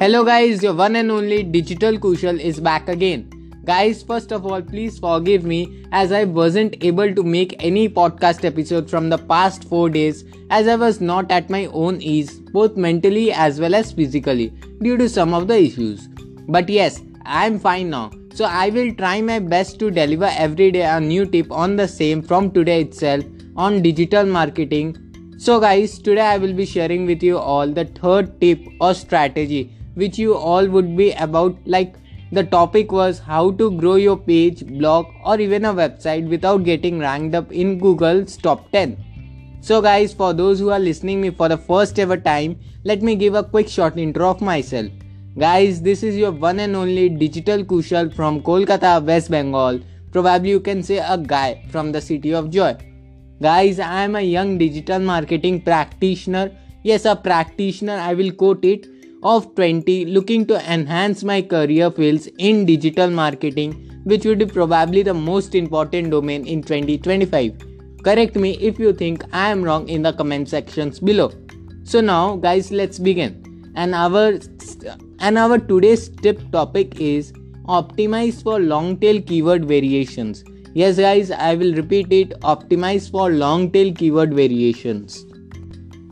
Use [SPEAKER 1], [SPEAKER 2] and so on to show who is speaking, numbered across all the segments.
[SPEAKER 1] Hello guys, your one and only Digital Kushal is back again. Guys, first of all, please forgive me as I wasn't able to make any podcast episode from the past 4 days as I was not at my own ease both mentally as well as physically due to some of the issues. But yes, I am fine now. So I will try my best to deliver every day a new tip on the same from today itself on digital marketing. So guys, today I will be sharing with you all the third tip or strategy which you all would be about like the topic was how to grow your page, blog, or even a website without getting ranked up in Google's top 10. So, guys, for those who are listening me for the first ever time, let me give a quick short intro of myself. Guys, this is your one and only digital Kushal from Kolkata, West Bengal. Probably you can say a guy from the city of joy. Guys, I am a young digital marketing practitioner. Yes, a practitioner, I will quote it of 20 looking to enhance my career fields in digital marketing, which would be probably the most important domain in 2025. Correct me if you think I am wrong in the comment sections below. So now guys let's begin. And our and our today's tip topic is optimize for long tail keyword variations. Yes guys, I will repeat it optimize for long tail keyword variations.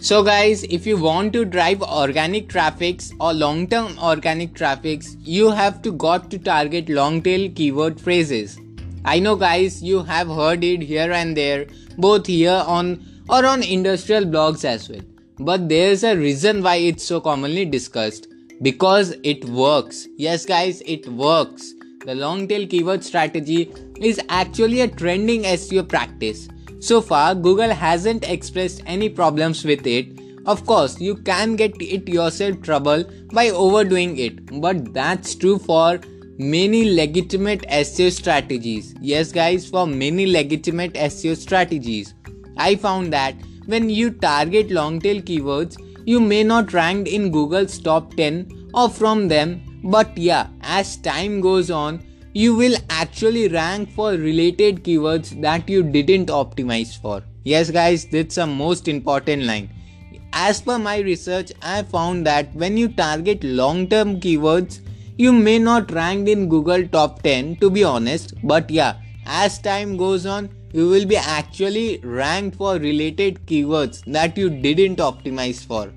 [SPEAKER 1] So guys, if you want to drive organic traffics or long-term organic traffics, you have to got to target long-tail keyword phrases. I know guys, you have heard it here and there, both here on or on industrial blogs as well. But there's a reason why it's so commonly discussed. Because it works. Yes guys, it works. The long tail keyword strategy is actually a trending SEO practice so far, Google hasn't expressed any problems with it. Of course, you can get it yourself trouble by overdoing it, but that's true for many legitimate SEO strategies. Yes, guys, for many legitimate SEO strategies. I found that when you target long tail keywords, you may not rank in Google's top 10 or from them, but yeah, as time goes on, you will actually rank for related keywords that you didn't optimize for. Yes, guys, that's a most important line. As per my research, I found that when you target long term keywords, you may not rank in Google top 10 to be honest, but yeah, as time goes on, you will be actually ranked for related keywords that you didn't optimize for.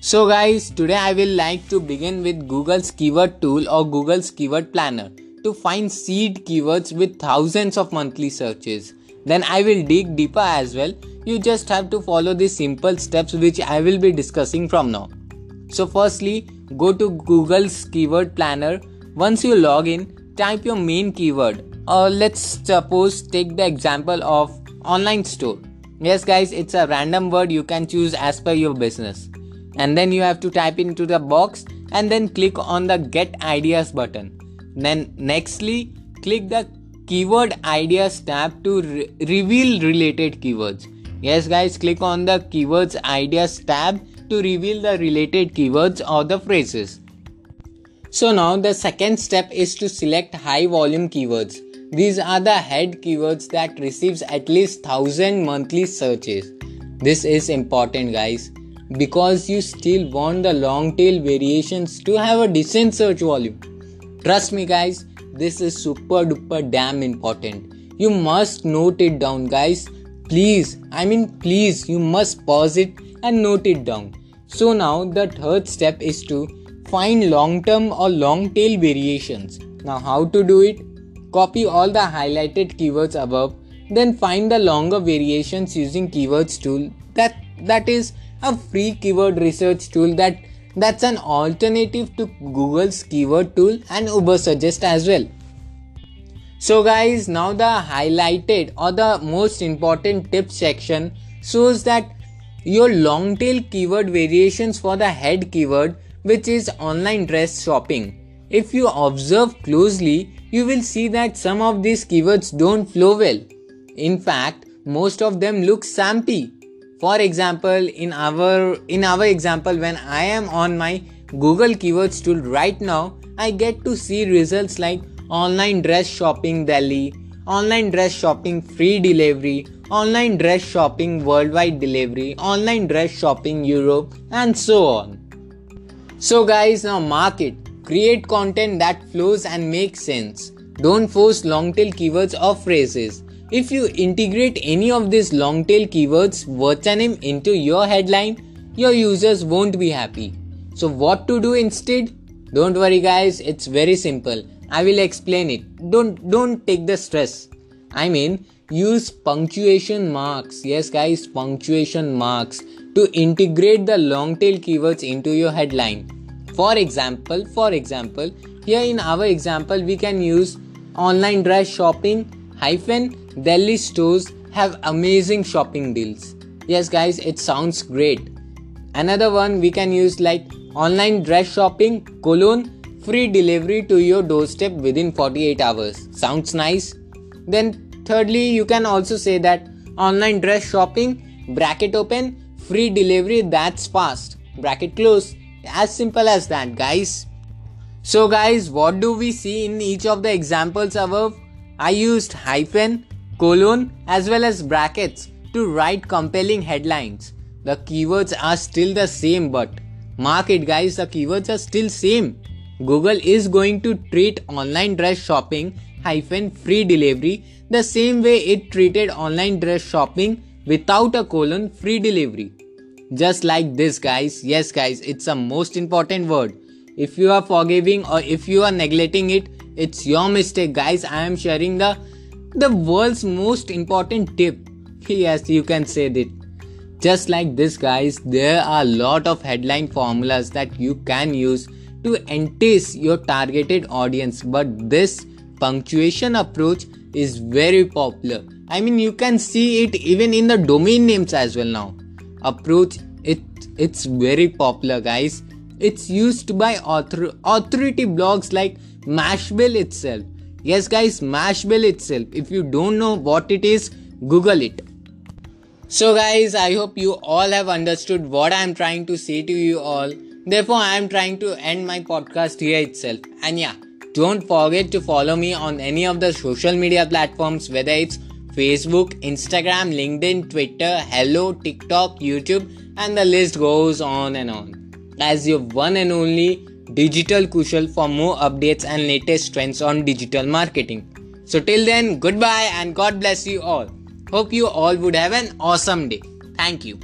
[SPEAKER 1] So guys, today I will like to begin with Google's keyword tool or Google's keyword planner to find seed keywords with thousands of monthly searches. Then I will dig deeper as well. You just have to follow the simple steps which I will be discussing from now. So, firstly, go to Google's keyword planner. Once you log in, type your main keyword. Or let's suppose take the example of online store. Yes, guys, it's a random word you can choose as per your business. And then you have to type into the box and then click on the get ideas button then nextly, click the keyword ideas tab to re- reveal related keywords. Yes guys, click on the keywords ideas tab to reveal the related keywords or the phrases. So now the second step is to select high volume keywords. These are the head keywords that receives at least 1000 monthly searches. This is important guys because you still want the long tail variations to have a decent search volume. Trust me, guys, this is super duper damn important. You must note it down, guys. Please, I mean, please, you must pause it and note it down. So, now the third step is to find long term or long tail variations. Now, how to do it? Copy all the highlighted keywords above, then find the longer variations using keywords tool. That that is a free keyword research tool that that's an alternative to Google's keyword tool and Ubersuggest as well. So, guys, now the highlighted or the most important tip section shows that your long tail keyword variations for the head keyword, which is online dress shopping. If you observe closely, you will see that some of these keywords don't flow well. In fact, most of them look sampy for example in our in our example when i am on my google keywords tool right now i get to see results like online dress shopping delhi online dress shopping free delivery online dress shopping worldwide delivery online dress shopping europe and so on So, guys, now mark it. Create content that flows and makes sense. Don't force long tail keywords or phrases. If you integrate any of these long tail keywords, name into your headline, your users won't be happy. So, what to do instead? Don't worry, guys, it's very simple. I will explain it. Don't don't take the stress. I mean, use punctuation marks. Yes, guys, punctuation marks to integrate the long tail keywords into your headline. For example, for example, here in our example, we can use online dress shopping hyphen Delhi stores have amazing shopping deals. Yes, guys, it sounds great. Another one we can use like online dress shopping colon free delivery to your doorstep within 48 hours. Sounds nice. Then thirdly, you can also say that online dress shopping bracket open free delivery that's fast bracket close. As simple as that, guys. So, guys, what do we see in each of the examples above? I used hyphen, colon, as well as brackets to write compelling headlines. The keywords are still the same, but mark it, guys, the keywords are still same. Google is going to treat online dress shopping hyphen free delivery the same way it treated online dress shopping without a colon free delivery. Just like this, guys. Yes, guys, it's a most important word. If you are forgiving or if you are neglecting it, it's your mistake, guys. I am sharing the the world's most important tip. Yes, you can say that. Just like this, guys, there are a lot of headline formulas that you can use to entice your targeted audience, but this punctuation approach is very popular. I mean, you can see it even in the domain names as well now. Approach it it's very popular, guys. It's used by author, authority blogs like Mashable itself. Yes, guys, Mashable itself. If you don't know what it is, Google it. So, guys, I hope you all have understood what I am trying to say to you all. Therefore, I am trying to end my podcast here itself. And yeah, don't forget to follow me on any of the social media platforms, whether it's Facebook, Instagram, LinkedIn, Twitter, Helo, TikTok, YouTube, and the list goes on and on. As your one and only Digital Kushal for more updates and latest trends on digital marketing. So, till then, goodbye and God bless you all. Hope you all would have an awesome day. Thank you.